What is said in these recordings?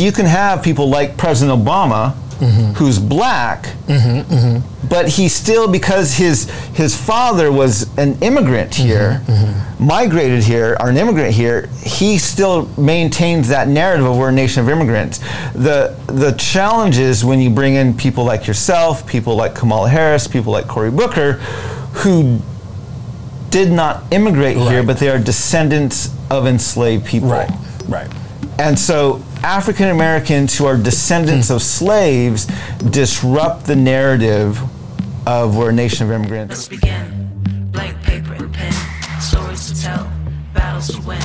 you can have people like President Obama, mm-hmm. who's black, mm-hmm, mm-hmm. but he still, because his his father was an immigrant mm-hmm, here, mm-hmm. migrated here, or an immigrant here, he still maintains that narrative of we're a nation of immigrants. The the challenge is when you bring in people like yourself, people like Kamala Harris, people like Cory Booker, who did not immigrate right. here, but they are descendants of enslaved people. Right. Right. And so African Americans who are descendants of slaves disrupt the narrative of we're a nation of immigrants. Let's begin. Blank paper and pen. Stories to tell. Battles to win.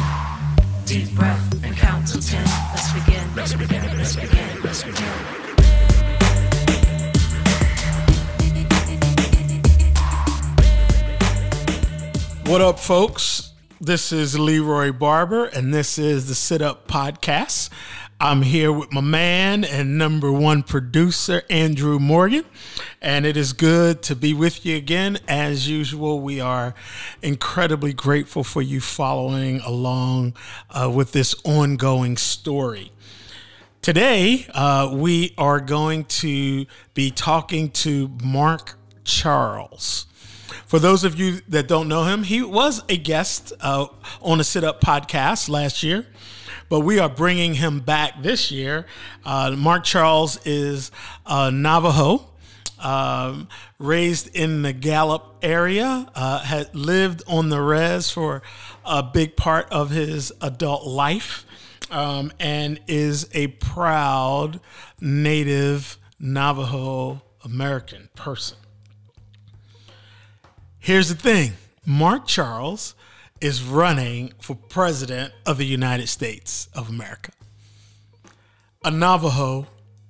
Deep breath and count to ten. Let's begin. Let's begin. Let's begin. Let's begin. What up, folks? This is Leroy Barber, and this is the Sit Up Podcast. I'm here with my man and number one producer, Andrew Morgan. And it is good to be with you again. As usual, we are incredibly grateful for you following along uh, with this ongoing story. Today, uh, we are going to be talking to Mark Charles. For those of you that don't know him, he was a guest uh, on a Sit Up podcast last year but we are bringing him back this year. Uh, Mark Charles is a Navajo. Um, raised in the Gallup area, uh, had lived on the res for a big part of his adult life, um, and is a proud Native Navajo American person. Here's the thing Mark Charles is running for president of the United States of America. A Navajo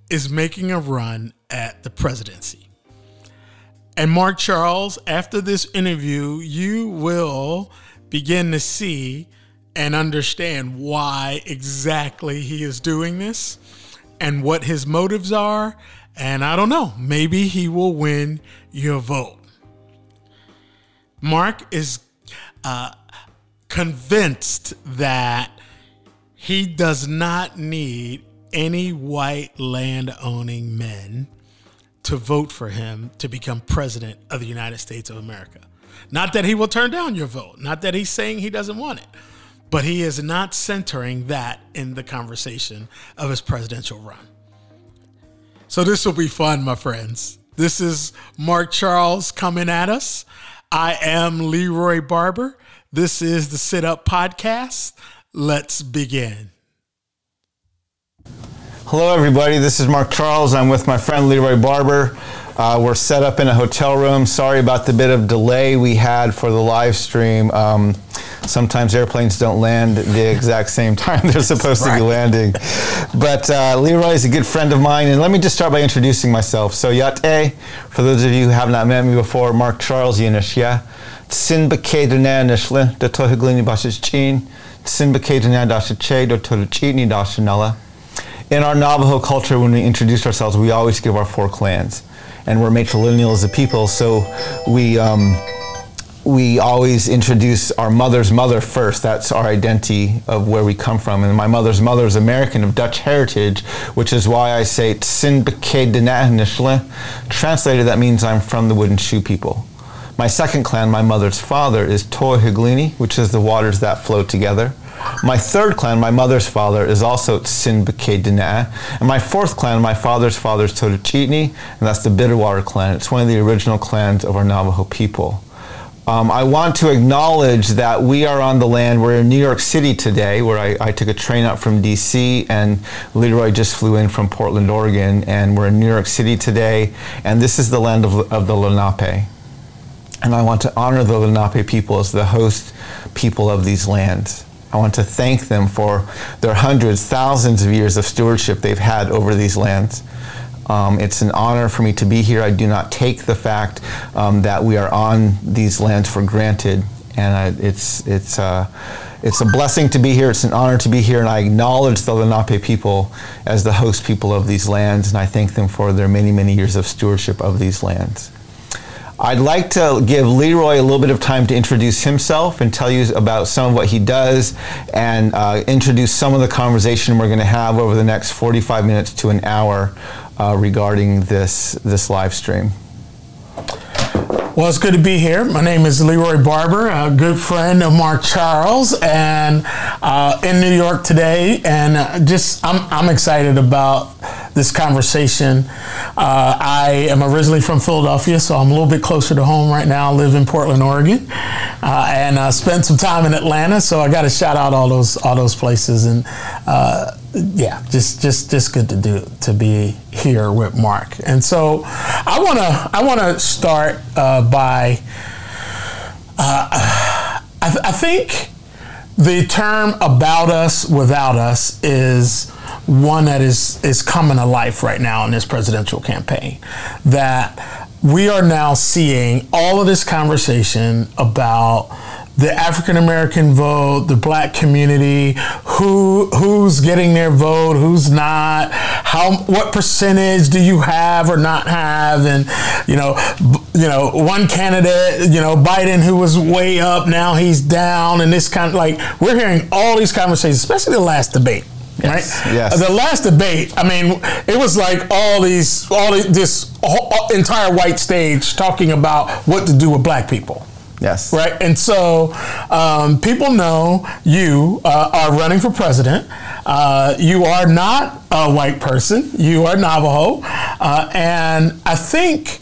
is making a run at the presidency. And Mark Charles, after this interview, you will begin to see and understand why exactly he is doing this and what his motives are. And I don't know, maybe he will win your vote. Mark is uh, convinced that he does not need any white land owning men to vote for him to become president of the United States of America. Not that he will turn down your vote, not that he's saying he doesn't want it, but he is not centering that in the conversation of his presidential run. So this will be fun, my friends. This is Mark Charles coming at us. I am Leroy Barber. This is the Sit Up Podcast. Let's begin. Hello, everybody. This is Mark Charles. I'm with my friend Leroy Barber. Uh, we're set up in a hotel room. Sorry about the bit of delay we had for the live stream. Um, sometimes airplanes don't land the exact same time they're supposed right. to be landing. But uh, Leroy is a good friend of mine. And let me just start by introducing myself. So, Yate, for those of you who have not met me before, Mark Charles Yinishya. Sin Bakadana Nishle, the Tohiglini Bashis Chin, Sin Bakadana Dasha Che, the Tohichini Dasha Nella. In our Navajo culture, when we introduce ourselves, we always give our four clans. And we're matrilineal as a people, so we. Um, we always introduce our mother's mother first. That's our identity of where we come from. And my mother's mother is American of Dutch heritage, which is why I say Translated, that means I'm from the wooden shoe people. My second clan, my mother's father, is Tohiglini, which is the waters that flow together. My third clan, my mother's father, is also Tsinbake And my fourth clan, my father's father, is Totochitni, and that's the Bitterwater clan. It's one of the original clans of our Navajo people. Um, I want to acknowledge that we are on the land. We're in New York City today, where I, I, took a train up from DC, and Leroy just flew in from Portland, Oregon, and we're in New York City today. And this is the land of, of the Lenape. And I want to honor the Lenape people as the host people of these lands. I want to thank them for their hundreds, thousands of years of stewardship they've had over these lands. Um, it's an honor for me to be here. I do not take the fact um, that we are on these lands for granted, and I, it's it's uh, it's a blessing to be here. It's an honor to be here, and I acknowledge the Lenape people as the host people of these lands, and I thank them for their many many years of stewardship of these lands. I'd like to give Leroy a little bit of time to introduce himself and tell you about some of what he does and uh, introduce some of the conversation we're going to have over the next 45 minutes to an hour uh, regarding this, this live stream. Well, it's good to be here. My name is Leroy Barber, a good friend of Mark Charles, and uh, in New York today. And uh, just, I'm, I'm excited about this conversation. Uh, I am originally from Philadelphia, so I'm a little bit closer to home right now. I live in Portland, Oregon, uh, and uh, spent some time in Atlanta. So I got to shout out all those all those places and uh, yeah, just just just good to do to be here with Mark. And so I wanna I wanna start uh, by uh, I, th- I think the term about us without us is one that is is coming to life right now in this presidential campaign that we are now seeing all of this conversation about the African American vote, the black community, who who's getting their vote, who's not, how what percentage do you have or not have, and you know, you know, one candidate, you know, Biden who was way up, now he's down, and this kind of like we're hearing all these conversations, especially the last debate. Yes, right? yes. The last debate, I mean, it was like all these, all this whole, uh, entire white stage talking about what to do with black people. Yes. Right. And so um, people know you uh, are running for president. Uh, you are not a white person. You are Navajo. Uh, and I think.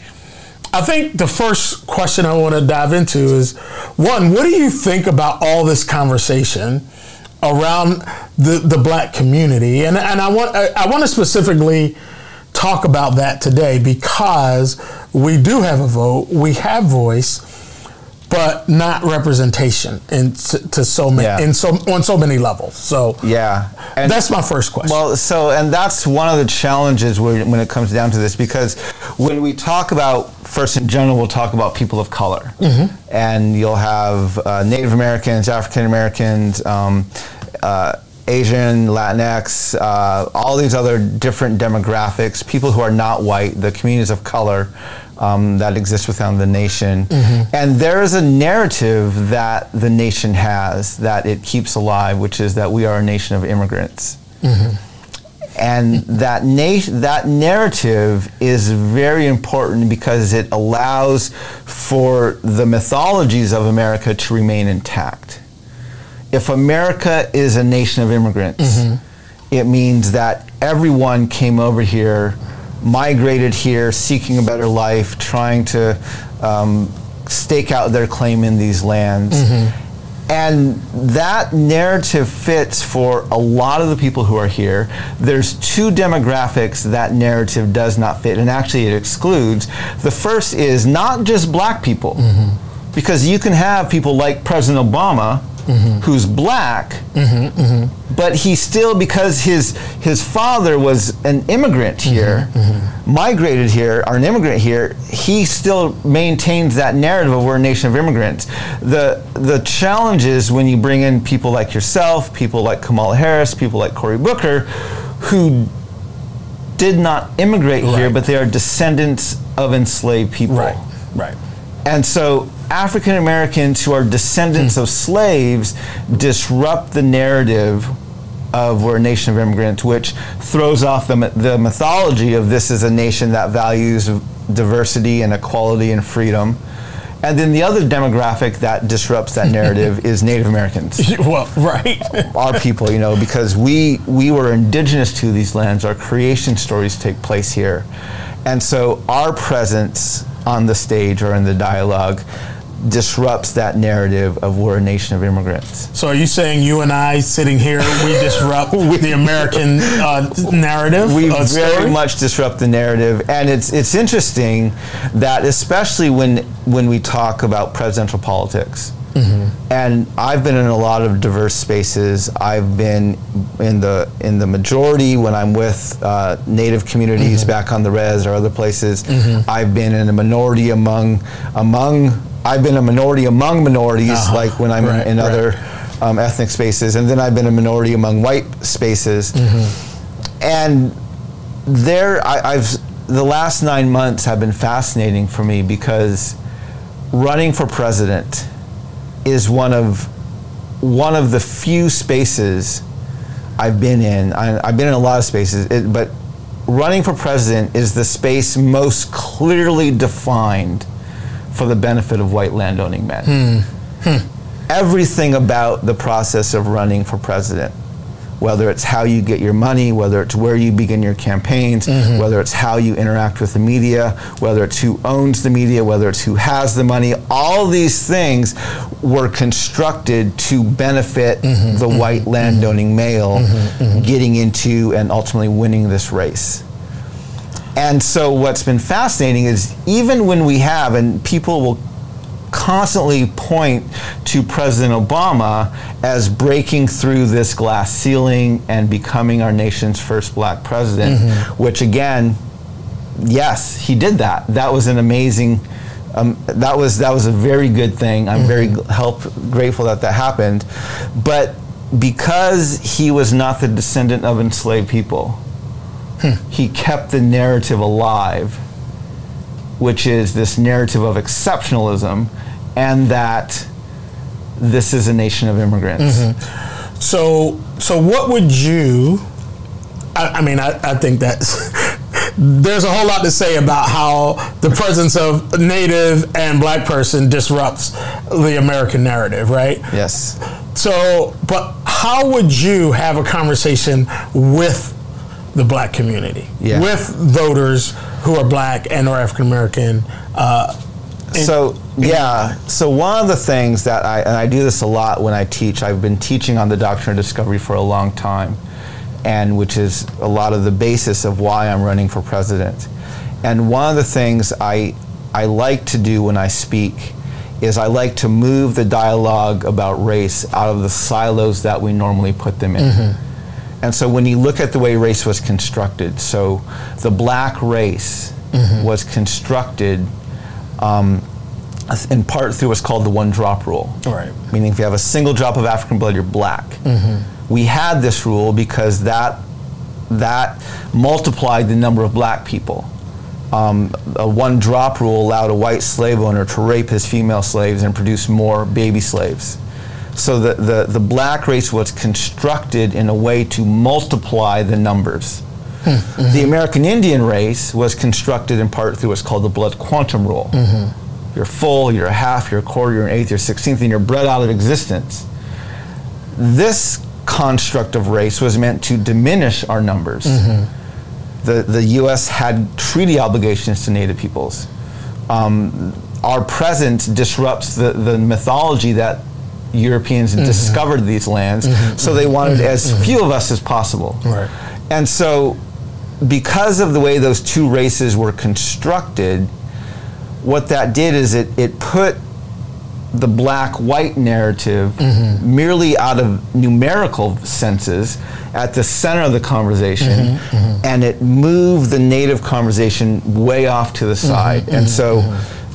I think the first question I want to dive into is one, what do you think about all this conversation around the, the black community? And, and I want I, I want to specifically talk about that today because we do have a vote, we have voice, but not representation in to, to so many Yeah. in so on so many levels. So Yeah. And that's my first question. Well, so and that's one of the challenges when, when it comes down to this because when we talk about first in general, we'll talk about people of color, and you'll have uh, Native Americans, African Americans. Um, uh, Asian, Latinx, uh, all these other different demographics, people who are not white, the communities of color um, that exists within the nation. Mm-hmm. And there is a narrative that the nation has that it keeps alive, which is that we are a nation of immigrants mm-hmm. and that na- that narrative is very important because it allows for the mythologies of America to remain intact. If America is a nation of immigrants, mm-hmm. it means that everyone came over here, migrated here, seeking a better life, trying to um, stake out their claim in these lands. And that narrative fits for a lot of the people who are here. There's two demographics that narrative does not fit, and actually it excludes. The first is not just black people, because you can have people like President Obama. Who's black, but he still because his his father was an immigrant here, migrated here, or an immigrant here. He still maintains that narrative of we're a nation of immigrants. The the challenge is when you bring in people like yourself, people like Kamala Harris, people like Cory Booker, who did not immigrate here, but they are descendants of enslaved people. right, right. And so African Americans who are descendants of slaves disrupt the narrative of we're a nation of immigrants, which throws off the, the mythology of this is a nation that values diversity and equality and freedom. And then the other demographic that disrupts that narrative is Native Americans well, right. our people, you know, because we we were indigenous to these lands. Our creation stories take place here, and so our presence on the stage or in the dialogue disrupts that narrative of we're a nation of immigrants. So are you saying you and I sitting here we disrupt the American uh, narrative? We uh, very story? much disrupt the narrative, and it's it's interesting that especially when when we talk about presidential politics. And I've been in a lot of diverse spaces. I've been in the in the majority when I'm with uh, Native communities back on the res or other places. I've been in a minority among among. I've been a minority among minorities, Uh-huh. like when I'm Right, in, in right. other um, ethnic spaces, and then I've been a minority among white spaces. And there, I, I've the last nine months have been fascinating for me because running for president is one of one of the few spaces I've been in. I, I've been in a lot of spaces, it, but running for president is the space most clearly defined for the benefit of white landowning men. Hmm. Hmm. Everything about the process of running for president, whether it's how you get your money, whether it's where you begin your campaigns, mm-hmm. whether it's how you interact with the media, whether it's who owns the media, whether it's who has the money, all these things were constructed to benefit mm-hmm. the white mm-hmm. landowning male getting into and ultimately winning this race. And so, what's been fascinating is even when we have, and people will constantly point to President Obama as breaking through this glass ceiling and becoming our nation's first black president, which again, yes, he did that. That was an amazing. Um, that was that was a very good thing. I'm very help grateful that that happened, but because he was not the descendant of enslaved people, he kept the narrative alive, which is this narrative of exceptionalism, and that this is a nation of immigrants. Mm-hmm. So, so what would you? I, I mean, I, I think that's there's a whole lot to say about how the presence of native and black person disrupts the American narrative, right? Yes. So, but how would you have a conversation with the black community, Yeah. with voters who are black and or African American? Uh, So yeah, so one of the things that I and I do this a lot when I teach. I've been teaching on the doctrine of discovery for a long time, and which is a lot of the basis of why I'm running for president. And one of the things I I like to do when I speak is I like to move the dialogue about race out of the silos that we normally put them in. And so when you look at the way race was constructed, so the black race was constructed um, in part through what's called the one drop rule. Right. Meaning if you have a single drop of African blood, you're black. We had this rule because that that multiplied the number of black people. Um, a one drop rule allowed a white slave owner to rape his female slaves and produce more baby slaves. So the, the, the black race was constructed in a way to multiply the numbers. Hmm, the hmm. American Indian race was constructed in part through what's called the blood quantum rule. Mm-hmm. You're full, you're a half, you're a quarter, you're an eighth, you're a sixteenth, and you're bred out of existence. This construct of race was meant to diminish our numbers. Mm-hmm. The, the U.S. had treaty obligations to Native peoples. Um, our presence disrupts the, the mythology that Europeans and mm-hmm. discovered these lands, mm-hmm. so they mm-hmm. wanted as few of us as possible. Right. And so, because of the way those two races were constructed, what that did is it, it put the black white narrative merely out of numerical senses at the center of the conversation and it moved the native conversation way off to the side. And so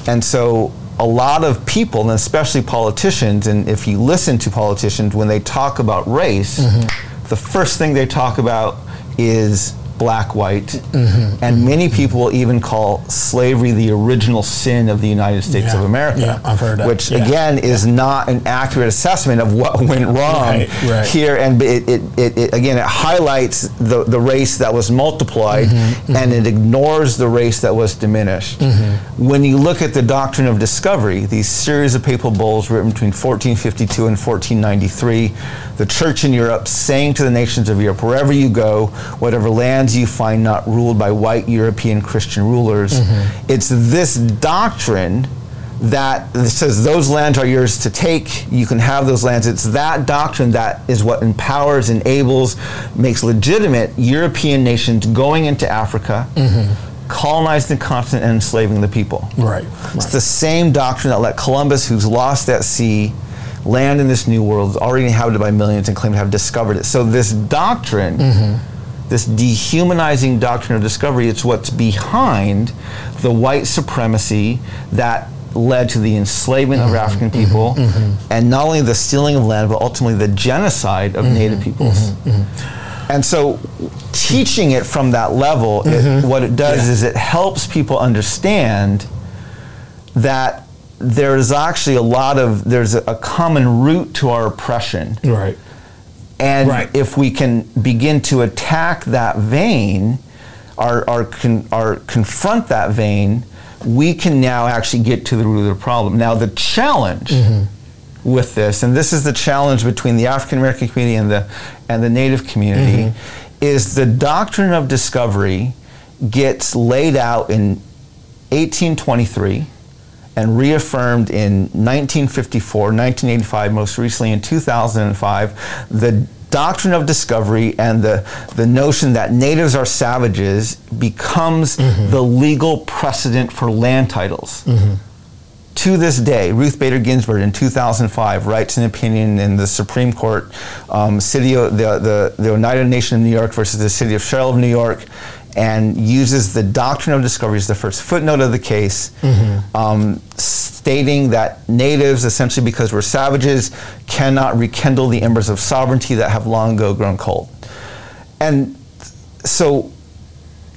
and so a lot of people and especially politicians and if you listen to politicians when they talk about race mm-hmm. the first thing they talk about is black white mm-hmm. and many people will even call slavery the original sin of the united states Yeah, of america yeah, I've heard that, which yeah. again is not an accurate assessment of what went wrong Right, right. here and it, it, it, it again it highlights the, the race that was multiplied Mm-hmm, mm-hmm. and it ignores the race that was diminished. Mm-hmm. When you look at the doctrine of discovery these series of papal bulls written between 1452 and 1493 the church in europe saying to the nations of europe wherever you go whatever lands you find not ruled by white european christian rulers Mm-hmm. it's this doctrine that says those lands are yours to take. You can have those lands. It's that doctrine that is what empowers, enables, makes legitimate European nations going into Africa, colonizing the continent, and enslaving the people. Right. It's the same doctrine that let Columbus, who's lost at sea, land in this new world, already inhabited by millions, and claim to have discovered it. So this doctrine, this dehumanizing doctrine of discovery, it's what's behind the white supremacy that led to the enslavement of mm-hmm. African mm-hmm. people, mm-hmm. and not only the stealing of land, but ultimately the genocide of Native peoples. And so, teaching it from that level, it, what it does Yeah. is it helps people understand that there's actually a lot of there's a, a common root to our oppression. Right. And Right. if we can begin to attack that vein, or, or, con, or confront that vein, we can now actually get to the root of the problem. Now, the challenge mm-hmm. with this, and this is the challenge between the African American community and the, and the Native community, mm-hmm. is the doctrine of discovery gets laid out in 1823 and reaffirmed in 1954, 1985, most recently in 2005, the doctrine of discovery and the, the notion that natives are savages becomes the legal precedent for land titles. To this day, Ruth Bader Ginsburg in 2005 writes an opinion in the Supreme Court, um, city of, the, the, the Oneida Nation of New York versus the city of Sherrill of New York, and uses the doctrine of discovery as the first footnote of the case, mm-hmm. um, stating that natives, essentially because we're savages, cannot rekindle the embers of sovereignty that have long ago grown cold. And so,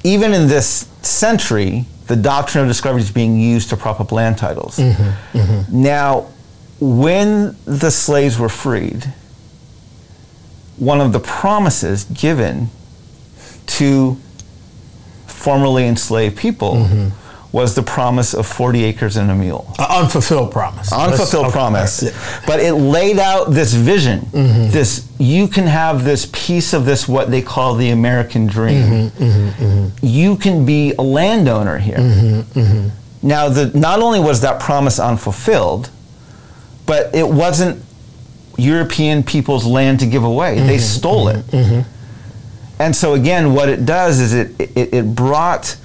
even in this century, the doctrine of discovery is being used to prop up land titles. Mm-hmm. Mm-hmm. Now, when the slaves were freed, one of the promises given to formerly enslaved people was the promise of 40 acres and a mule. An unfulfilled promise. Unfulfilled promise. yeah. But it laid out this vision. This you can have this piece of this what they call the American dream. Mm-hmm, mm-hmm, mm-hmm. You can be a landowner here. Now, the, not only was that promise unfulfilled, but it wasn't European people's land to give away. They stole it. And so again, what it does is it, it, it brought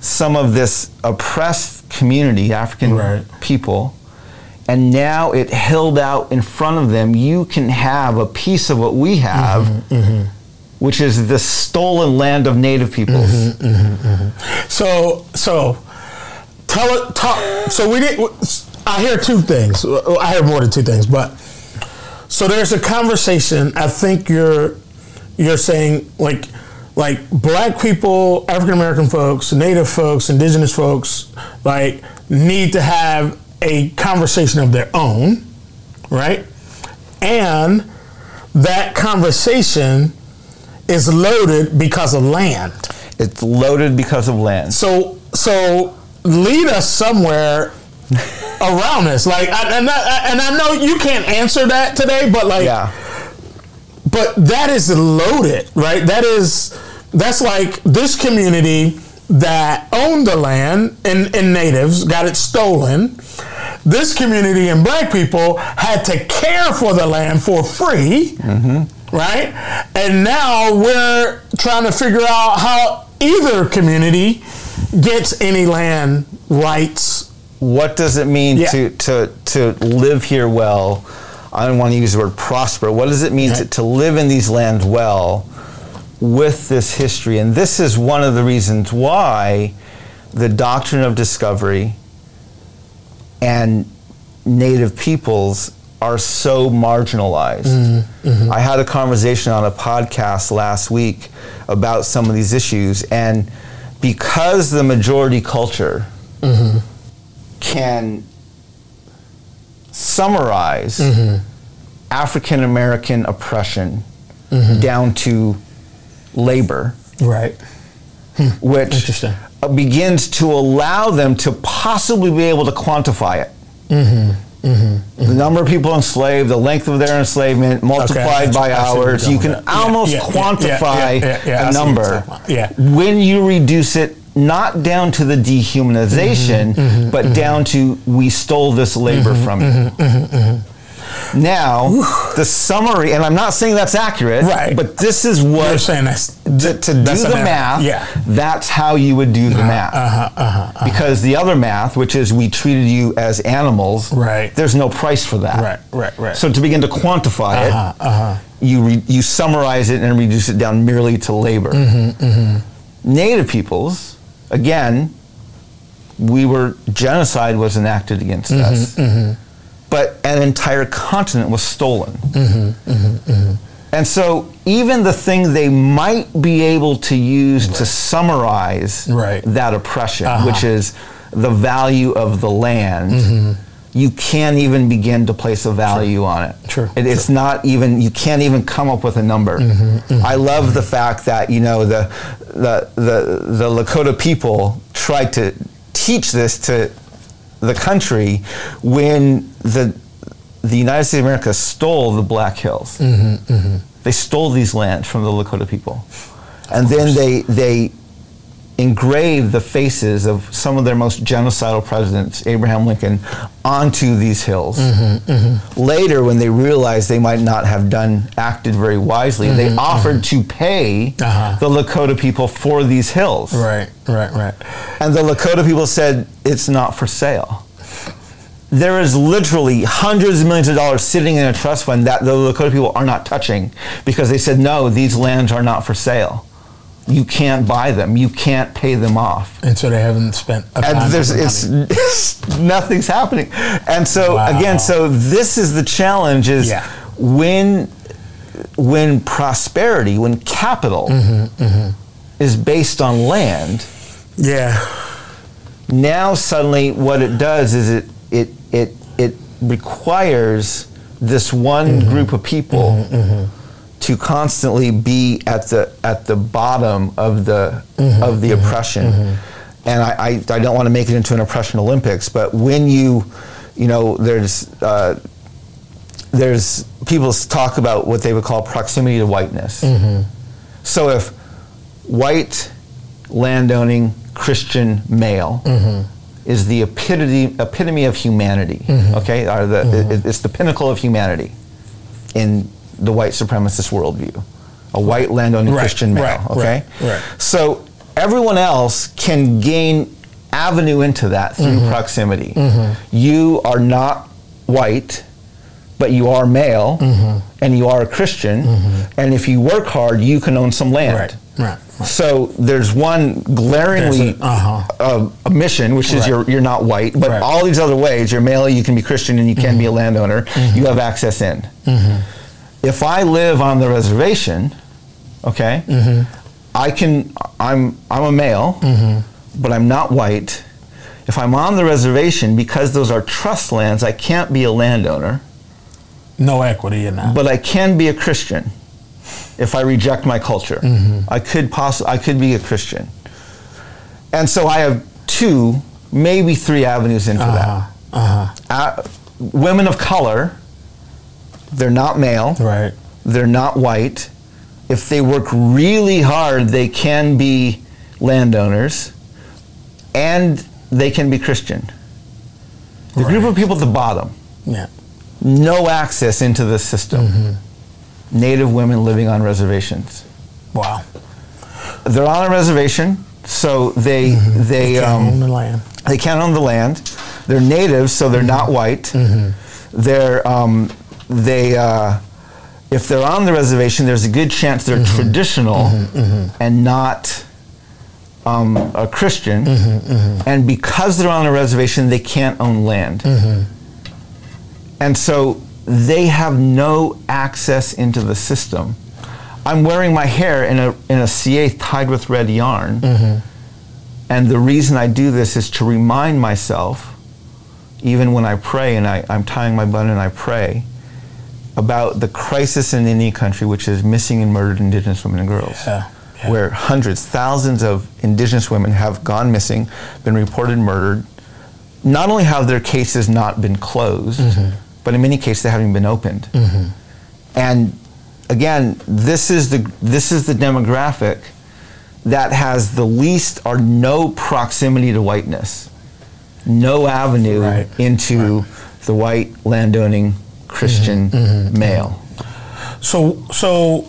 some of this oppressed community, African Right. people, and now it held out in front of them. You can have a piece of what we have, mm-hmm, mm-hmm. which is the stolen land of Native peoples. Mm-hmm, so, so tell it. Talk. So we did. I hear two things. I hear more than two things, but so there's a conversation. I think you're you're saying like like black people, African American folks, Native folks, Indigenous folks, like need to have a conversation of their own, right? And that conversation is loaded because of land. It's loaded because of land. So so lead us somewhere around this. Like I, and, I, and I know you can't answer that today, but like Yeah. But that is loaded, right? That is that's like this community that owned the land and, and natives got it stolen. This community and black people had to care for the land for free, right? And now we're trying to figure out how either community gets any land rights. what does it mean Yeah. to, to, to live here well? I don't want to use the word prosper. What does it mean to, to live in these lands well with this history? And this is one of the reasons why the doctrine of discovery and native peoples are so marginalized. Mm-hmm. Mm-hmm. I had a conversation on a podcast last week about some of these issues, and because the majority culture mm-hmm. can summarize African American oppression mm-hmm. down to labor, Right. Hmm. which Interesting. uh, begins to allow them to possibly be able to quantify it. Mm-hmm. Mm-hmm. The number of people enslaved, the length of their enslavement multiplied see- by I see where you're hours, you can. Yeah, almost yeah, quantify yeah, yeah, yeah, I a number. Yeah. When you reduce it not down to the dehumanization, Mm-hmm, but down to we stole this labor from you. Mm-hmm, Now, the summary, and I'm not saying that's accurate, Right. but this is what You're saying that's to, to do that's the math, Yeah. that's how you would do the math. uh-huh, Uh-huh. Because the other math, which is we treated you as animals, Right. there's no price for that. Right, right, right. So to begin to quantify Uh-huh, uh-huh. it, you re, you summarize it and reduce it down merely to labor. Mm-hmm, Native peoples, again, we were genocide was enacted against Mm-hmm, us, but an entire continent was stolen. Mm-hmm, And so, even the thing they might be able to use to summarize Right. that oppression, Uh-huh. which is the value of the land, you can't even begin to place a value on it. Sure. It, it's not even you can't even come up with a number. I love the fact that you know the the the, the Lakota people tried to teach this to the country when the the United States of America stole the Black Hills. Mm-hmm, mm-hmm. They stole these lands from the Lakota people, and then they they engraved the faces of some of their most genocidal presidents, Abraham Lincoln, onto these hills. Mm-hmm, mm-hmm. Later, when they realized they might not have done acted very wisely, mm-hmm, they offered to pay Uh-huh. the Lakota people for these hills. Right, right, right. And the Lakota people said, it's not for sale. There is literally hundreds of millions of dollars sitting in a trust fund that the Lakota people are not touching because they said, no, these lands are not for sale. You can't buy them. You can't pay them off. And so they haven't spent a And there's, it's, it's nothing's happening. And so Wow. again, so this is the challenge: is Yeah. when when prosperity, when capital Mm-hmm, is based on land, yeah, now suddenly what it does is it it it it requires this one Mm-hmm. group of people to constantly be at the at the bottom of the Mm-hmm. of the mm-hmm. oppression. Mm-hmm. And I, I, I don't want to make it into an oppression Olympics but when you you know there's uh, there's people talk about what they would call proximity to whiteness. Mm-hmm. So if white landowning Christian male is the epitome, epitome of humanity. Okay, or the, it- it's the pinnacle of humanity in the white supremacist worldview. A white landowning Right, Christian male. right, okay, right, right. so everyone else can gain avenue into that through Mm-hmm. proximity. You are not white, but you are male, Mm-hmm. and you are a Christian, and if you work hard, you can own some land. right, right. So there's one glaringly There's a- uh-huh. uh, omission, which is Right. you're you're not white, but Right. Mm-hmm. all these other ways, you're male, you can be Christian, and you can be a landowner. You have access in. If I live on the reservation, okay, Mm-hmm. I can. I'm I'm a male, but I'm not white. If I'm on the reservation, because those are trust lands, I can't be a landowner, No equity in that. but I can be a Christian if I reject my culture. I could poss- I could be a Christian. And so I have two, maybe three avenues into uh-huh, uh-huh. that. Uh, women of color, they're not male, Right. they're not white. If they work really hard, they can be landowners and they can be Christian. The group of people at the bottom, Yeah. no access into the system. Mm-hmm. Native women living on reservations. Wow. They're on a reservation, so they they Can't own um, the land. they can't own the land. They're natives, so they're not white. They're um, they uh, if they're on the reservation, there's a good chance they're mm-hmm. traditional mm-hmm. Mm-hmm. and not um, a Christian. And because they're on a reservation, they can't own land. And so they have no access into the system. I'm wearing my hair in a in a CA tied with red yarn. And the reason I do this is to remind myself, even when I pray and I, I'm tying my bun and I pray, about the crisis in any country which is missing and murdered indigenous women and girls. Yeah, yeah. Where hundreds, thousands of indigenous women have gone missing, been reported murdered. Not only have their cases not been closed, mm-hmm. but in many cases they haven't been opened. Mm-hmm. And again, this is the this is the demographic that has the least or no proximity to whiteness, no avenue Right. into the white landowning Christian mm-hmm. Mm-hmm. male. So so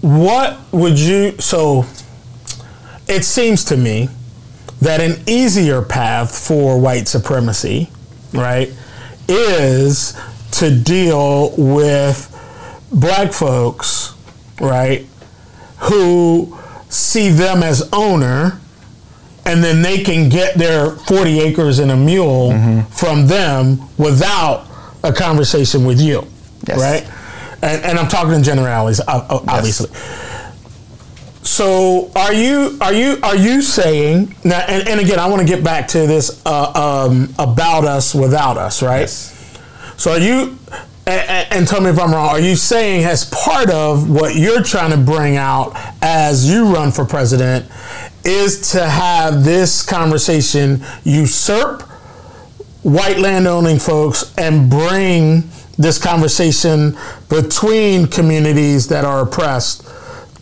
what would you so it seems to me that an easier path for white supremacy, right, is to deal with black folks, right, who see them as owner and then they can get their 40 acres and a mule mm-hmm. from them without a conversation with you, Yes. right? And, and I'm talking in generalities, ob- ob- obviously. So are you are you are you saying now? And, and again, I want to get back to this uh, um, about us without us, right? So are you? And, and tell me if I'm wrong. Are you saying as part of what you're trying to bring out as you run for president is to have this conversation usurp white landowning folks and bring this conversation between communities that are oppressed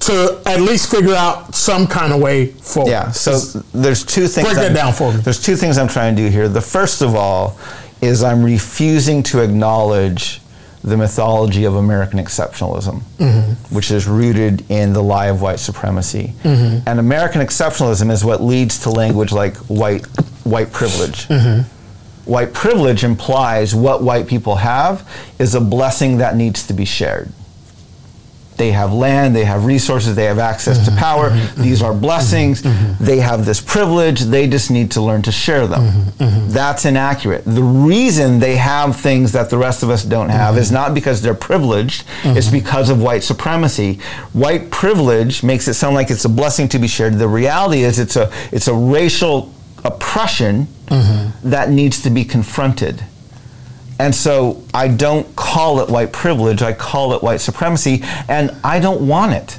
to at least figure out some kind of way forward. Yeah. So there's two things. Break that I'm- down for me. There's two things I'm trying to do here. The first of all is I'm refusing to acknowledge the mythology of American exceptionalism, Mm-hmm. which is rooted in the lie of white supremacy. Mm-hmm. And American exceptionalism is what leads to language like white white privilege. Mm-hmm. White privilege implies what white people have is a blessing that needs to be shared they have land, they have resources, they have access Mm-hmm. to power. Mm-hmm. Mm-hmm. These are blessings. Mm-hmm. They have this privilege. They just need to learn to share them. Mm-hmm. That's inaccurate. The reason they have things that the rest of us don't have is not because they're privileged, it's because of white supremacy. White privilege makes it sound like it's a blessing to be shared. The reality is it's a it's a racial oppression that needs to be confronted. And so I don't call it white privilege, I call it white supremacy, and I don't want it.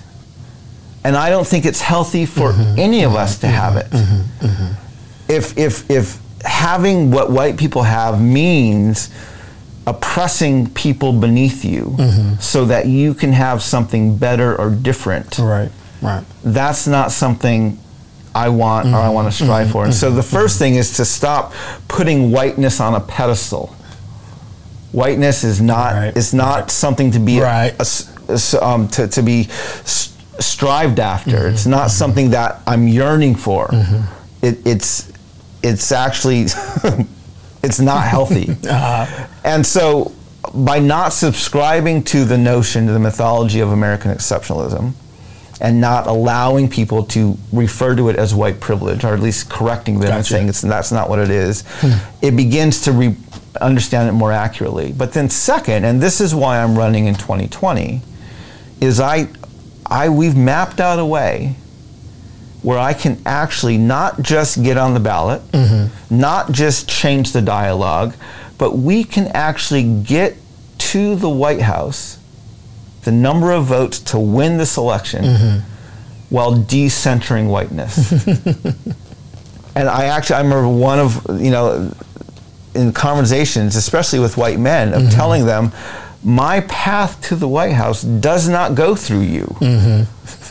And I don't think it's healthy for mm-hmm. any of us to have it. Mm-hmm. Mm-hmm. If, if, if having what white people have means oppressing people beneath you so that you can have something better or different, Right. Right. that's not something I want or I want to mm-hmm. strive for. And so mm-hmm. the first thing is to stop putting whiteness on a pedestal. Whiteness is not Right. is not something to be Right. a s- um, to, to be strived after. Mm-hmm. It's not something that I'm yearning for. It, it's it's actually it's not healthy. Uh-huh. And so by not subscribing to the notion, to the mythology of American exceptionalism, and not allowing people to refer to it as white privilege, or at least correcting them and saying it's, that's not what it is, hmm. it begins to re- understand it more accurately. But then, second, and this is why I'm running in 2020, is I, I we've mapped out a way where I can actually not just get on the ballot, mm-hmm. not just change the dialogue, but we can actually get to the White House the number of votes to win this election mm-hmm. while decentering whiteness. and I actually, I remember one of, you know, in conversations, especially with white men, of mm-hmm. telling them, my path to the White House does not go through you. So-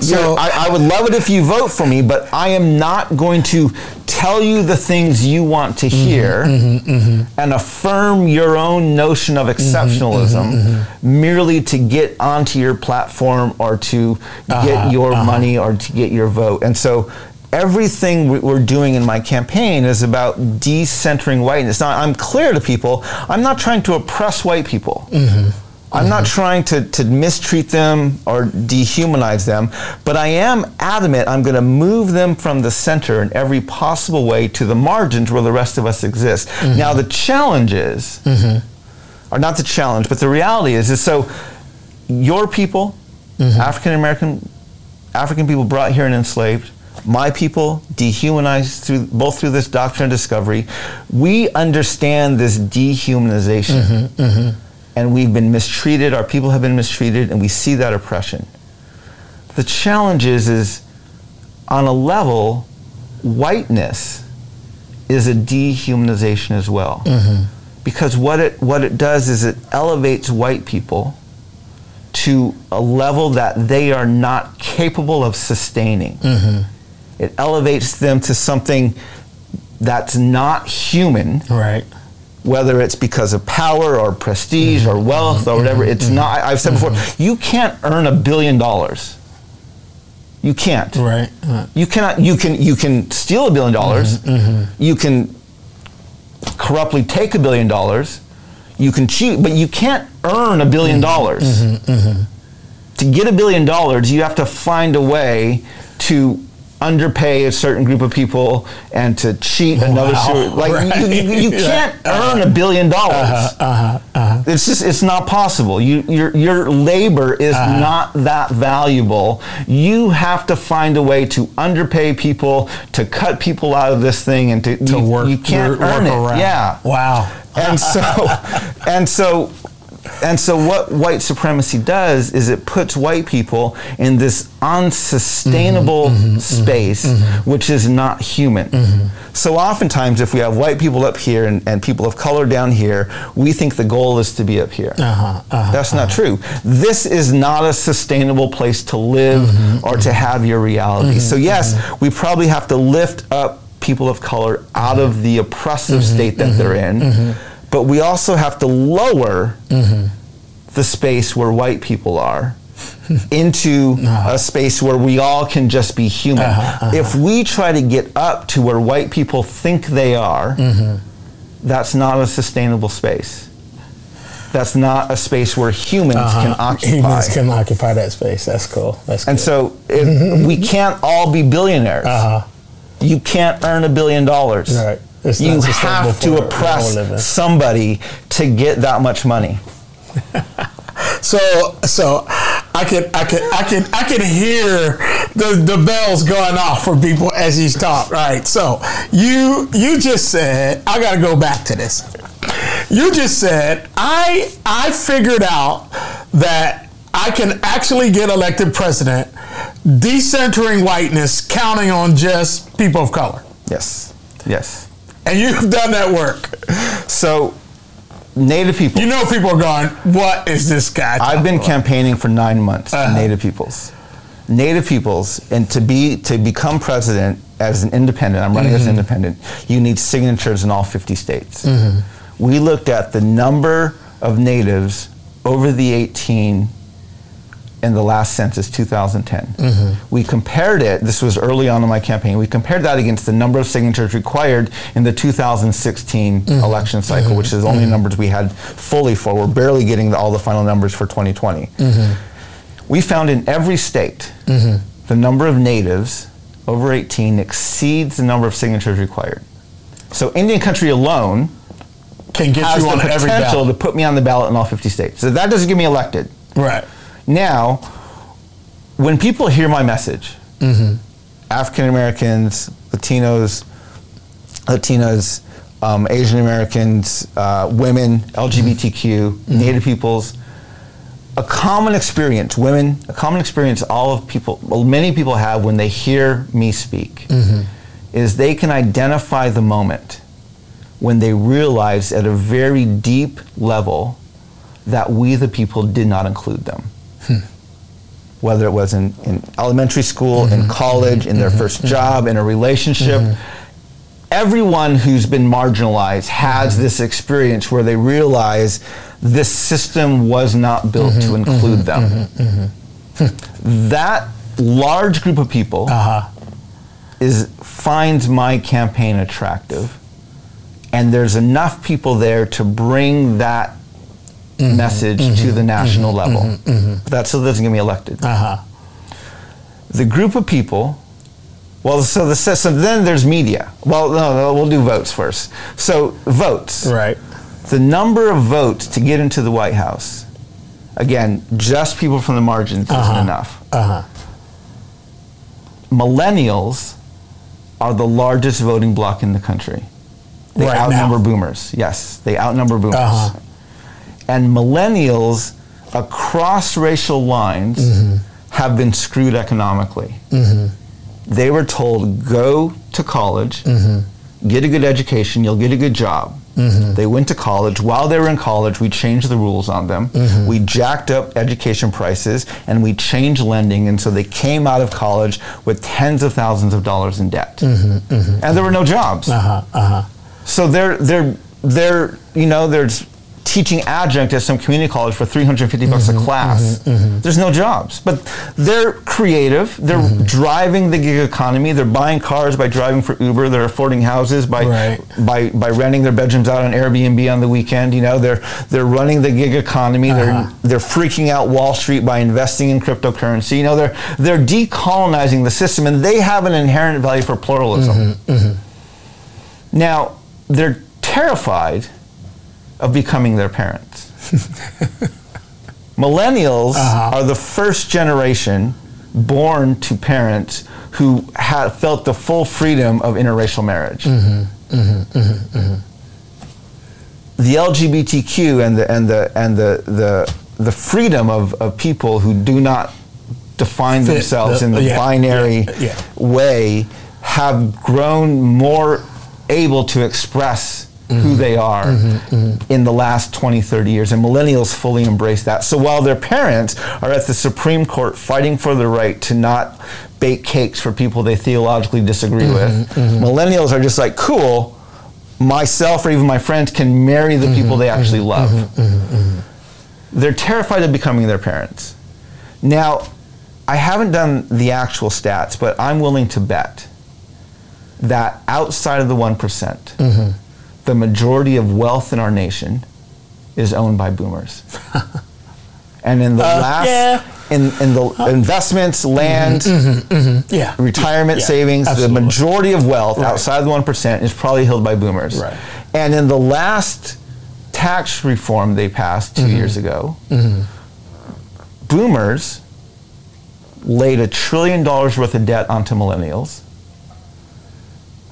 So I, I would love it if you vote for me, but I am not going to tell you the things you want to mm-hmm, hear mm-hmm, mm-hmm. and affirm your own notion of exceptionalism merely to get onto your platform or to uh-huh, get your uh-huh. money or to get your vote. And so everything we- we're doing in my campaign is about decentering whiteness. Now, I'm clear to people, I'm not trying to oppress white people. I'm not mm-hmm. trying to, to mistreat them or dehumanize them, but I am adamant I'm going to move them from the center in every possible way to the margins where the rest of us exist. Mm-hmm. Now, the challenge is, mm-hmm. or not the challenge, but the reality is, is so your people, African American, African people brought here and enslaved, my people dehumanized through both through this doctrine of discovery. We understand this dehumanization and we've been mistreated, our people have been mistreated, and we see that oppression. The challenge is, is on a level, whiteness is a dehumanization as well. Mm-hmm. Because what it, what it does is it elevates white people to a level that they are not capable of sustaining. Mm-hmm. It elevates them to something that's not human Right. Whether it's because of power or prestige or mm-hmm. wealth or whatever. It's mm-hmm. not. I- I've said before, mm-hmm. you can't earn a billion dollars. You can't. Right. Right. You cannot. You can. You can steal a billion dollars. You can corruptly take a billion dollars. You can cheat, but you can't earn a billion dollars. To get a billion dollars, you have to find a way to underpay a certain group of people and to cheat another Wow, certain, like you, you, you can't earn a billion dollars. Uh-huh, uh-huh, uh-huh. It's just it's not possible. You your your labor is Uh-huh. not that valuable. You have to find a way to underpay people, to cut people out of this thing, and to, To you, work, You can't work earn it. around. Yeah. Wow. And so, and so, and so, what white supremacy does is it puts white people in this unsustainable mm-hmm, mm-hmm, mm-hmm, space, which is not human. So, oftentimes, if we have white people up here and, and people of color down here, we think the goal is to be up here. Uh-huh, uh-huh, uh-huh. That's not true. This is not a sustainable place to live or to have your reality. So, yes, we probably have to lift up people of color out of the oppressive state that they're in, but we also have to lower mm-hmm. the space where white people are into uh-huh. a space where we all can just be human. Uh-huh, uh-huh. If we try to get up to where white people think they are, mm-hmm. that's not a sustainable space. That's not a space where humans can occupy. Uh-huh. Humans can occupy that space. That's cool. That's and good. so if mm-hmm. we can't all be billionaires. uh-huh. You can't earn a billion dollars. Right. It's you have to oppress somebody to get that much money. So so I could I could I could I could hear the, the bells going off for people as he's talk. Right. So you you just said I gotta go back to this. You just said I I figured out that I can actually get elected president decentering whiteness counting on just people of color. Yes. Yes. And you've done that work. So, Native people. You know people are going, what is this guy? I've been about?" campaigning for nine months Uh-huh. Native peoples. Native peoples, and to be to become president as an independent, I'm running as Mm-hmm. an independent. You need signatures in all 50 states. We looked at the number of natives over the 18 in the last census, 2010. Mm-hmm. We compared it. This was early on in my campaign. We compared that against the number of signatures required in the 2016 mm-hmm. election cycle, mm-hmm. which is the only numbers we had fully for. We're barely getting the, all the final numbers for 2020 we found in every state the number of natives over 18 exceeds the number of signatures required. So Indian country alone can get has you the on every potential to put me on the ballot in all 50 states. So that doesn't get me elected. Right. Now, when people hear my message, African Americans, Latinos, Latinas, um, Asian Americans, uh, women, LGBTQ, Native peoples, a common experience, women, a common experience all of people, well, many people have when they hear me speak, is they can identify the moment when they realize at a very deep level that we, the people, did not include them. Hmm. Whether it was in, in elementary school, in mm-hmm. college, in their mm-hmm. first mm-hmm. job, in a relationship, everyone who's been marginalized has this experience where they realize this system was not built to include them. Hmm. that large group of people Uh-huh. is finds my campaign attractive, and there's enough people there to bring that message to the national level. But that still doesn't get me elected. Uh-huh. The group of people. Well, so the so then there's media. Well, no, no, we'll do votes first. So votes Right. the number of votes to get into the White House, again, just people from the margins Uh-huh. isn't enough. Uh-huh. Millennials are the largest voting bloc in the country. They Right outnumber now. boomers. Yes, they outnumber boomers. Uh-huh. And millennials across racial lines Mm-hmm. have been screwed economically. They were told, go to college, Mm-hmm. get a good education, you'll get a good job. They went to college. While they were in college, we changed the rules on them. Mm-hmm. We jacked up education prices and we changed lending. And so they came out of college with tens of thousands of dollars in debt. And there were no jobs. Uh-huh. Uh-huh. So they're they're they're you know there's teaching adjunct at some community college for 350 bucks Mm-hmm, a class. There's no jobs. But they're creative. They're Mm-hmm. driving the gig economy. They're buying cars by driving for Uber. They're affording houses by Right. by by renting their bedrooms out on Airbnb on the weekend. You know, they're they're running the gig economy. Uh-huh. They're they're freaking out Wall Street by investing in cryptocurrency. You know, they're they're decolonizing the system, and they have an inherent value for pluralism. Mm-hmm, Now they're terrified of becoming their parents. Millennials Uh-huh. are the first generation born to parents who felt the full freedom of interracial marriage. Mm-hmm, mm-hmm, mm-hmm, the LGBTQ and the and the and the the, the freedom of, of people who do not define Fit themselves the- in the yeah, binary yeah, yeah. way have grown more able to express who they are mm-hmm, mm-hmm, mm-hmm. in the last 20, 30 years. And millennials fully embrace that. So while their parents are at the Supreme Court fighting for the right to not bake cakes for people they theologically disagree with, millennials are just like, cool, myself or even my friends can marry the people they actually love. They're terrified of becoming their parents. Now, I haven't done the actual stats, but I'm willing to bet that outside of the one the majority of wealth in our nation is owned by boomers. and in the Uh, last, yeah. in, in the uh, investments, mm-hmm, land, mm-hmm, mm-hmm, Yeah. retirement Yeah, savings, absolutely. the majority of wealth Right. outside the one percent is probably held by boomers. Right. And in the last tax reform they passed Mm-hmm. 2 years ago, boomers laid a trillion dollars worth of debt onto millennials.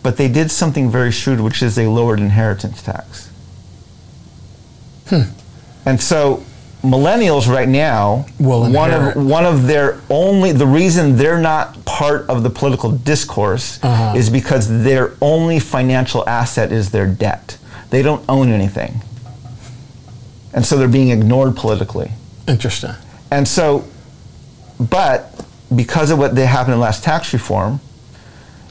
But they did something very shrewd, which is they lowered inheritance tax. Hmm. And so millennials right now, Will one inherit. of one of their only the reason they're not part of the political discourse Uh-huh. is because their only financial asset is their debt. They don't own anything. And so they're being ignored politically. Interesting. And so, but because of what they happened in last tax reform,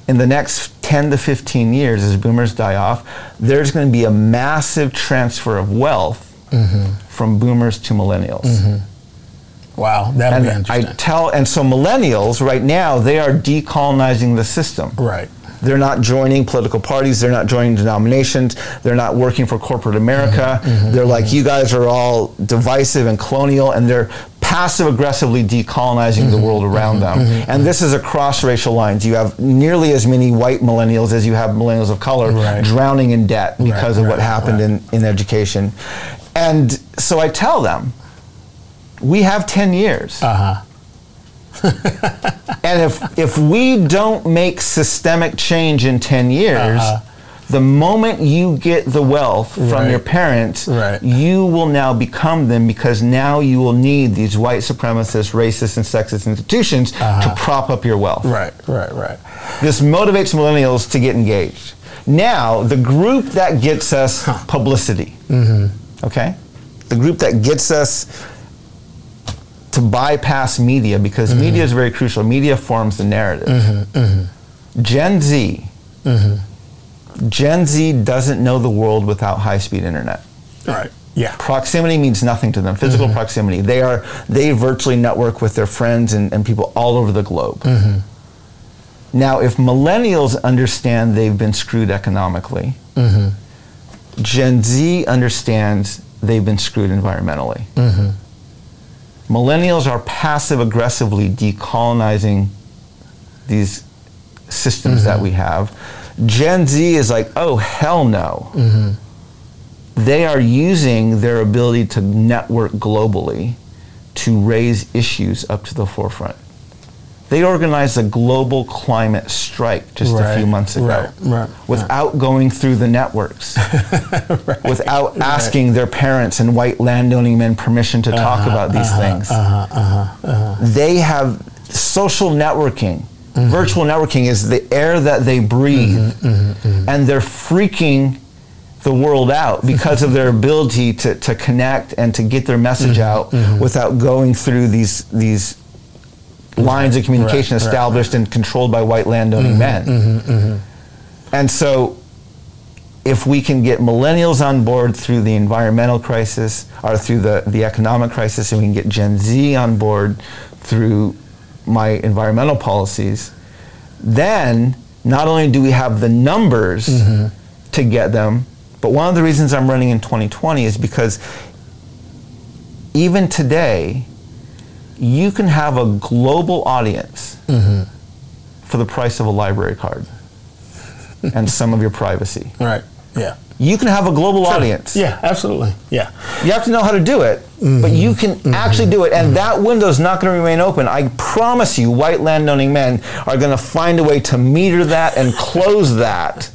in the next 10 to 15 years, as boomers die off, there's going to be a massive transfer of wealth mm-hmm. from boomers to millennials. Mm-hmm. Wow, that'd be And I tell, and so millennials right now, they are decolonizing the system. right. They're not joining political parties. They're not joining denominations. They're not working for corporate America. Mm-hmm, mm-hmm. they're like, you guys are all divisive and colonial, and they're passive aggressively decolonizing Mm-hmm, the world around them. And this is across racial lines. You have nearly as many white millennials as you have millennials of color Right. drowning in debt because of what happened right. in, in education. And so I tell them, we have 10 years. Uh huh. And if if we don't make systemic change in 10 years, Uh-huh. The moment you get the wealth from Right. your parents, Right. you will now become them because now you will need these white supremacist, racist, and sexist institutions to prop up your wealth. Uh-huh. Right. Right. Right. This motivates millennials to get engaged. Now, the group that gets us publicity, Mm-hmm. okay? The group that gets us to bypass media because Mm-hmm. media is very crucial. Media forms the narrative. Gen Z, Gen Z doesn't know the world without high speed internet. Right. Yeah. Proximity means nothing to them. Physical mm-hmm. proximity. They are they virtually network with their friends and, and people all over the globe. Mm-hmm. Now, if millennials understand they've been screwed economically, mm-hmm. Gen Z understands they've been screwed environmentally. Millennials are passive aggressively decolonizing these systems that we have. Gen Z is like, oh, hell no. Mm-hmm. They are using their ability to network globally to raise issues up to the forefront. They organized a global climate strike just a few months ago right, right, without going through the networks, without asking their parents and white landowning men permission to talk Uh-huh, about these uh-huh. things. Uh-huh. Uh-huh. They have social networking. Mm-hmm. Virtual networking is the air that they breathe, Mm-hmm, and they're freaking the world out because of their ability to, to connect and to get their message Mm-hmm, out without going through these these lines of communication right, right, established and controlled by white landowning men. And so if we can get millennials on board through the environmental crisis or through the, the economic crisis, and we can get Gen Z on board through my environmental policies, then not only do we have the numbers mm-hmm. to get them, but one of the reasons I'm running in 2020 is because even today, you can have a global audience mm-hmm. for the price of a library card and some of your privacy. Right. Yeah. You can have a global audience. Yeah, absolutely. Yeah. You have to know how to do it, but you can mm-hmm. Mm-hmm. actually do it. And mm-hmm. that window is not going to remain open. I promise you, white landowning men are going to find a way to meter that and close that.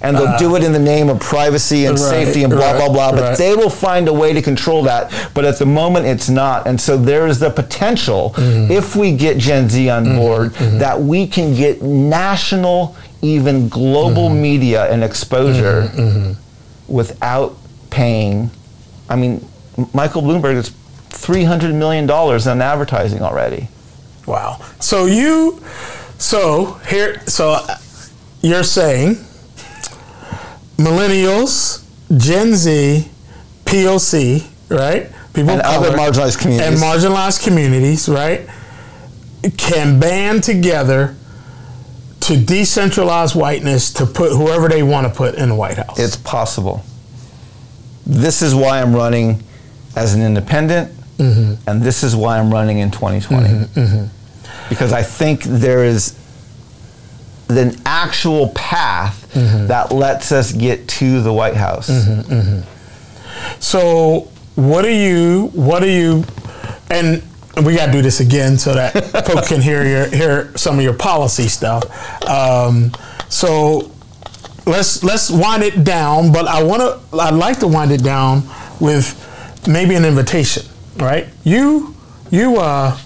And they'll uh, do it in the name of privacy and Right, safety and blah, right, blah, blah. But right. they will find a way to control that. But at the moment, it's not. And so there is the potential, if we get Gen Z on board, that we can get national, even global mm-hmm. media and exposure mm-hmm. Mm-hmm. without paying. I mean, Michael Bloomberg is $300 million in advertising already. Wow. So you, so here, so uh, you're saying millennials, Gen Z, POC, right? People And other marginalized communities. and marginalized communities, right? Can band together to decentralize whiteness to put whoever they want to put in the White House. It's possible. This is why I'm running as an independent, mm-hmm. and this is why I'm running in 2020. Mm-hmm, mm-hmm. Because I think there is an actual path that lets us get to the White House. So, what are you? What are you? And we got to do this again so that folks can hear your hear some of your policy stuff. Um, so, let's let's wind it down. But I want to. I'd like to wind it down with maybe an invitation. Right? You you uh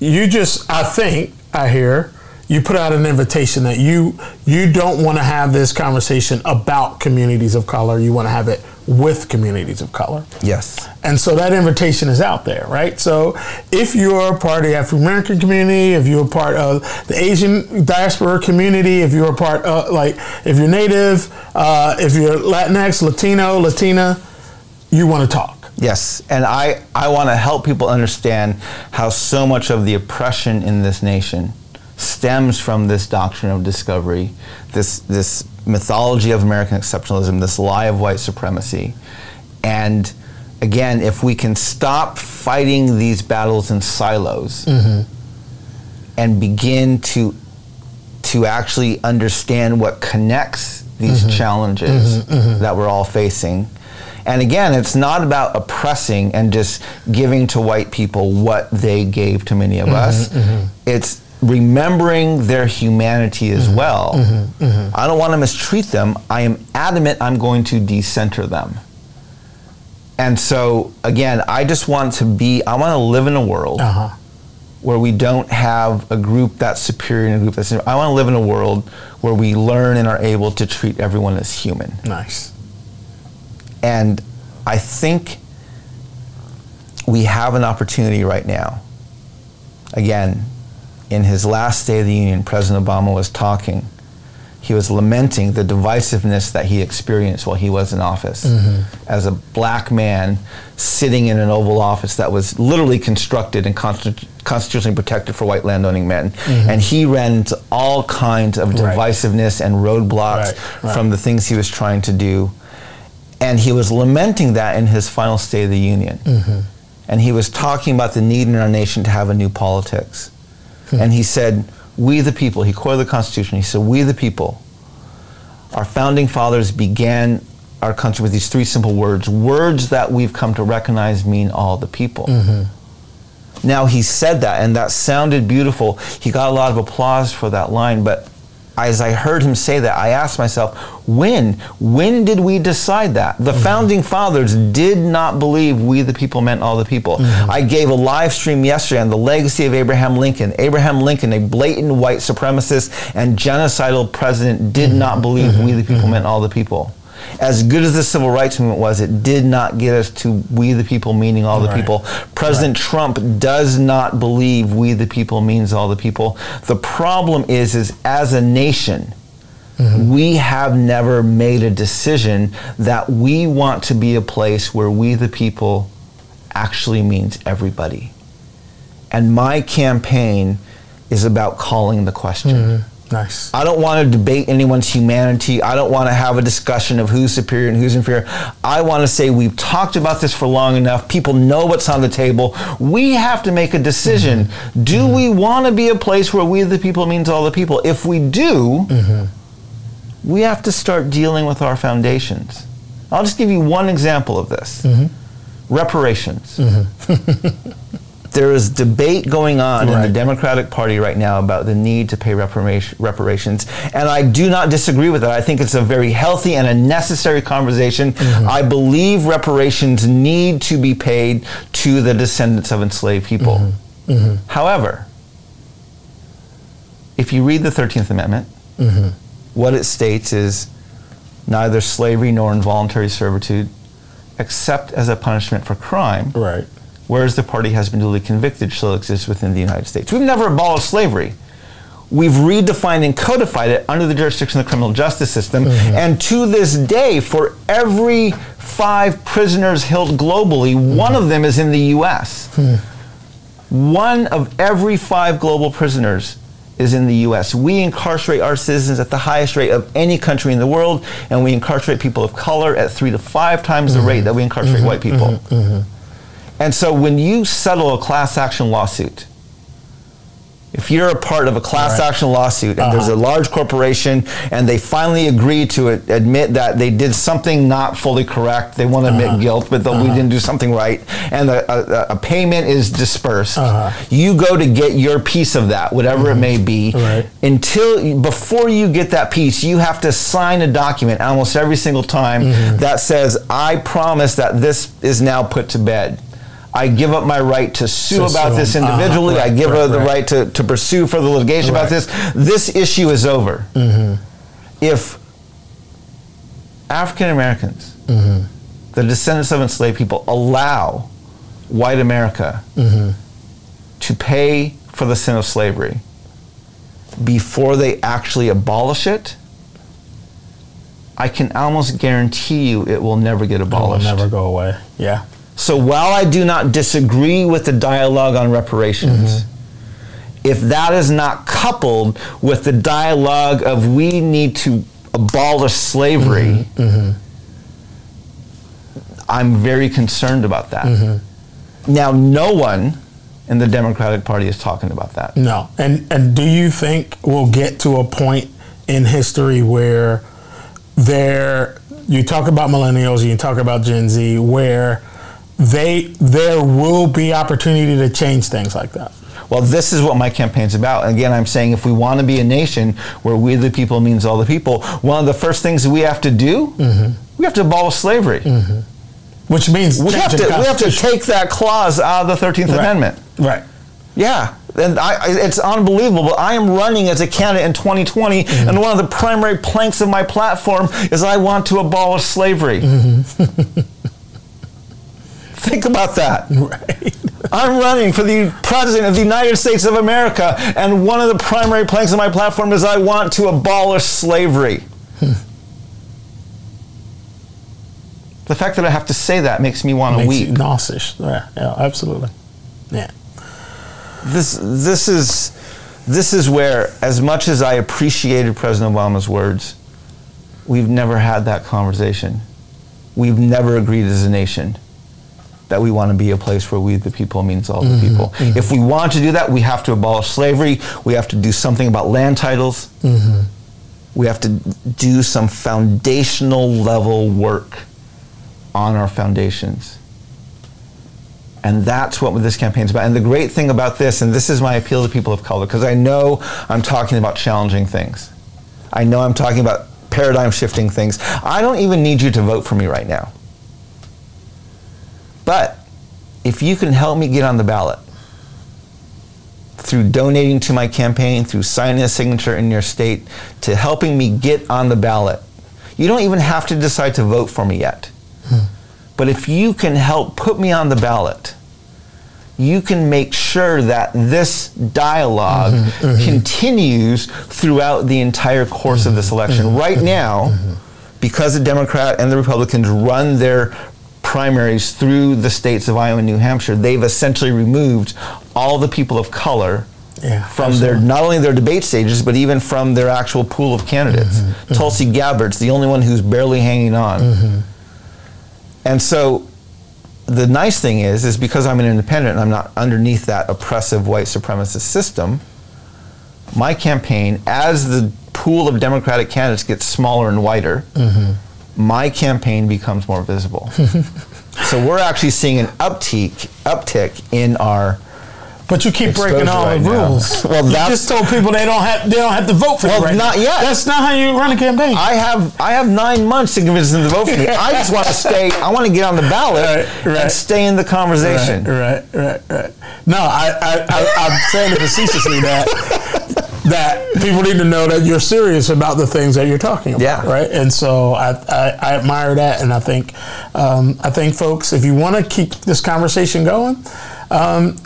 you just I think I hear you put out an invitation that you you don't want to have this conversation about communities of color. You want to have it with communities of color. Yes. And so that invitation is out there, right? So if you're a part of the African American community, if you're a part of the Asian diaspora community, if you're a part of, like, if you're Native, uh, if you're Latinx, Latino, Latina, you want to talk. Yes, and I, I want to help people understand how so much of the oppression in this nation stems from this doctrine of discovery, this, this mythology of American exceptionalism, this lie of white supremacy. And again, if we can stop fighting these battles in silos mm-hmm. and begin to, to actually understand what connects these mm-hmm. challenges mm-hmm. that we're all facing. And again, it's not about oppressing and just giving to white people what they gave to many of us. It's remembering their humanity as mm-hmm. well. Mm-hmm. Mm-hmm. I don't want to mistreat them. I am adamant I'm going to decenter them. And so, again, I just want to be, I want to live in a world Uh-huh. where we don't have a group that's superior and a group that's. I want to live in a world where we learn and are able to treat everyone as human. Nice. And I think we have an opportunity right now. Again, in his last State of the Union, President Obama was talking. He was lamenting the divisiveness that he experienced while he was in office. Mm-hmm. As a black man sitting in an Oval Office that was literally constructed and constitu- constitutionally protected for white landowning men. Mm-hmm. And he ran into all kinds of Right. divisiveness and roadblocks Right, right. from the things he was trying to do. And he was lamenting that in his final State of the Union. Mm-hmm. And he was talking about the need in our nation to have a new politics. And he said, We the people, he quoted the Constitution, he said, We the people, our founding fathers began our country with these three simple words words that we've come to recognize mean all the people. Mm-hmm. Now he said that, and that sounded beautiful. He got a lot of applause for that line, but as I heard him say that, I asked myself, when? When did we decide that? The mm-hmm. founding fathers did not believe we the people meant all the people. Mm-hmm. I gave a live stream yesterday on the legacy of Abraham Lincoln. Abraham Lincoln, a blatant white supremacist and genocidal president, did mm-hmm. not believe we the people meant all the people. As good as the civil rights movement was, it did not get us to we the people meaning all the Right. people. President Trump does not believe we the people means all the people. The problem is, is as a nation, mm-hmm. We have never made a decision that we want to be a place where we, the people, actually means everybody. And my campaign is about calling the question. Mm-hmm. Nice. I don't want to debate anyone's humanity. I don't want to have a discussion of who's superior and who's inferior. I want to say we've talked about this for long enough. People know what's on the table. We have to make a decision. Mm-hmm. Do we mm-hmm. want to be a place where we the people means all the people? If we do, mm-hmm. we have to start dealing with our foundations. I'll just give you one example of this. Reparations. there is debate going on in the Democratic Party right now about the need to pay reparation, reparations, and I do not disagree with that. I think it's a very healthy and a necessary conversation. Mm-hmm. I believe reparations need to be paid to the descendants of enslaved people. Mm-hmm. Mm-hmm. However, if you read the 13th Amendment, what it states is neither slavery nor involuntary servitude, except as a punishment for crime, Right. Whereas the party has been duly convicted, shall exist within the United States. We've never abolished slavery. We've redefined and codified it under the jurisdiction of the criminal justice system. Mm-hmm. And to this day, for every five prisoners held globally, mm-hmm. one of them is in the US. Hmm. One of every five global prisoners is in the US. We incarcerate our citizens at the highest rate of any country in the world, and we incarcerate people of color at three to five times the mm-hmm. rate that we incarcerate white people. And so when you settle a class action lawsuit, if you're a part of a class Right. action lawsuit and there's a large corporation and they finally agree to it, admit that they did something not fully correct, they want to admit guilt, but that we didn't do something right, and a, a, a payment is dispersed, Uh-huh. you go to get your piece of that, whatever it may be. Right. Until before you get that piece, you have to sign a document almost every single time Mm-hmm. that says, "I promise that this is now put to bed." I give up my right to sue To about sue this. Uh-huh. individually. I give right, up the right. right to, to pursue further litigation about Right. Mm-hmm. this. This issue is over. If African Americans, Mm-hmm. the descendants of enslaved people, allow white America Mm-hmm. to pay for the sin of slavery before they actually abolish it, I can almost guarantee you it will never get abolished. It will never go away. Yeah. So while I do not disagree with the dialogue on reparations, mm-hmm. if that is not coupled with the dialogue of we need to abolish slavery, mm-hmm. Mm-hmm. I'm very concerned about that. Now, no one in the Democratic Party is talking about that. No. And and do you think we'll get to a point in history where there you talk about millennials, you talk about Gen Z, where they there will be opportunity to change things like that. Well, this is what my campaign's about. Again, I'm saying if we want to be a nation where we the people means all the people, one of the first things we have to do, mm-hmm. we have to abolish slavery. Mm-hmm. Which means We have, to, we have to take that clause out of the 13th Right. Amendment. Right. Yeah. And I, I- it's unbelievable. I am running as a candidate in 2020, Mm-hmm. and one of the primary planks of my platform is I want to abolish slavery. Mm-hmm. Think about that. Right. I'm running for the president of the United States of America, and one of the primary planks of my platform is I want to abolish slavery. Hmm. the fact that I have to say that makes me want to Makes you weep. nauseous. Yeah, yeah, absolutely. Yeah. This this is this is where, as much as I appreciated President Obama's words, we've never had that conversation. We've never agreed as a nation that we want to be a place where we the people means all the mm-hmm. people. Mm-hmm. If we want to do that, we have to abolish slavery. We have to do something about land titles. Mm-hmm. We have to do some foundational level work on our foundations. And that's what this campaign's about. And the great thing about this, and this is my appeal to people of color, because I know I'm talking about challenging things. I know I'm talking about paradigm shifting things. I don't even need you to vote for me right now. But if you can help me get on the ballot through donating to my campaign, through signing a signature in your state, to helping me get on the ballot, you don't even have to decide to vote for me yet. But if you can help put me on the ballot, you can make sure that this dialog Mm-hmm, continues throughout the entire course of this Mm-hmm, election. Right now, because the Democrat and the Republicans run their primaries through the states of Iowa and New Hampshire, they've essentially removed all the people of color Yeah, from their not only their debate stages, but even from their actual pool of candidates. Mm-hmm, Tulsi Gabbard's the only one who's barely hanging on. Mm-hmm. And so the nice thing is, is because I'm an independent and I'm not underneath that oppressive white supremacist system, my campaign, as the pool of Democratic candidates gets smaller and wider, Mm-hmm. My campaign becomes more visible. so we're actually seeing an uptick, uptick in our But you keep breaking all right the now. rules. Well, you just told people they don't have they don't have to vote for Well, you. Right not now. yet. That's not how you run a campaign. I have I have nine months to convince them to vote for me. I just want to stay. I want to get on the ballot Right, right. and stay in the conversation. Right, right, right, right. No, I, I, I, I'm saying it facetiously that that people need to know that you're serious about the things that you're talking about, Yeah. right? And so I, I, I admire that, and I think um, I think folks, if you want to keep this conversation going, um,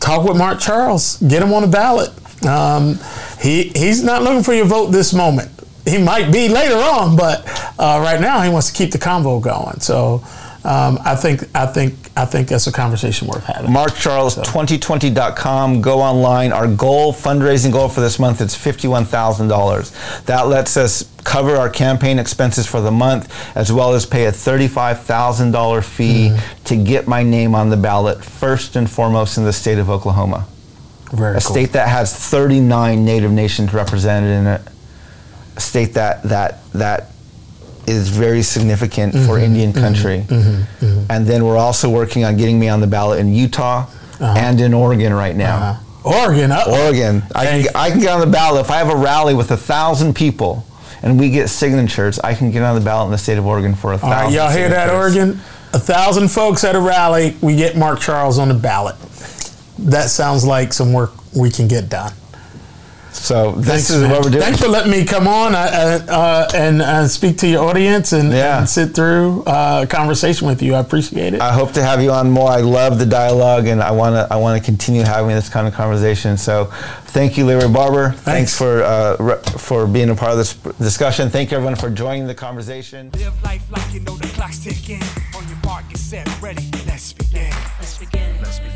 talk with Mark Charles, get him on the ballot. Um, he he's not looking for your vote this moment. He might be later on, but uh, right now he wants to keep the convo going. So um, I think I think I think that's a conversation worth having. mark MarkCharles2020.com. Go online. Our goal, fundraising goal for this month, is $51,000. That lets us cover our campaign expenses for the month, as well as pay a $35,000 fee Mm-hmm. to get my name on the ballot, first and foremost in the state of Oklahoma. Very a state that has 39 native nations represented in it a state that that that is very significant for Indian country. And then we're also working on getting me on the ballot in Utah and in Oregon right now. Uh, Oregon, uh, Oregon. I Hey. can, I can get on the ballot. If I have a rally with a thousand people and we get signatures I can get on the ballot in the state of Oregon for a thousand right, y'all hear that. Oregon? A thousand folks at a rally, we get Mark Charles on the ballot. That sounds like some work we can get done. So this Thanks, is man. what we're doing Thanks for letting me come on uh, uh, and uh, speak to your audience and, Yeah. and sit through uh, a conversation with you. I appreciate it. I hope to have you on more. I love the dialogue, and I want to I want to continue having this kind of conversation. So, thank you, Larry Barber. Thanks, for uh, re- for being a part of this discussion. Thank you, everyone, for joining the conversation. Live life like you know the clock's ticking. On your mark, get set, ready. Let's begin. Let's begin. Let's begin.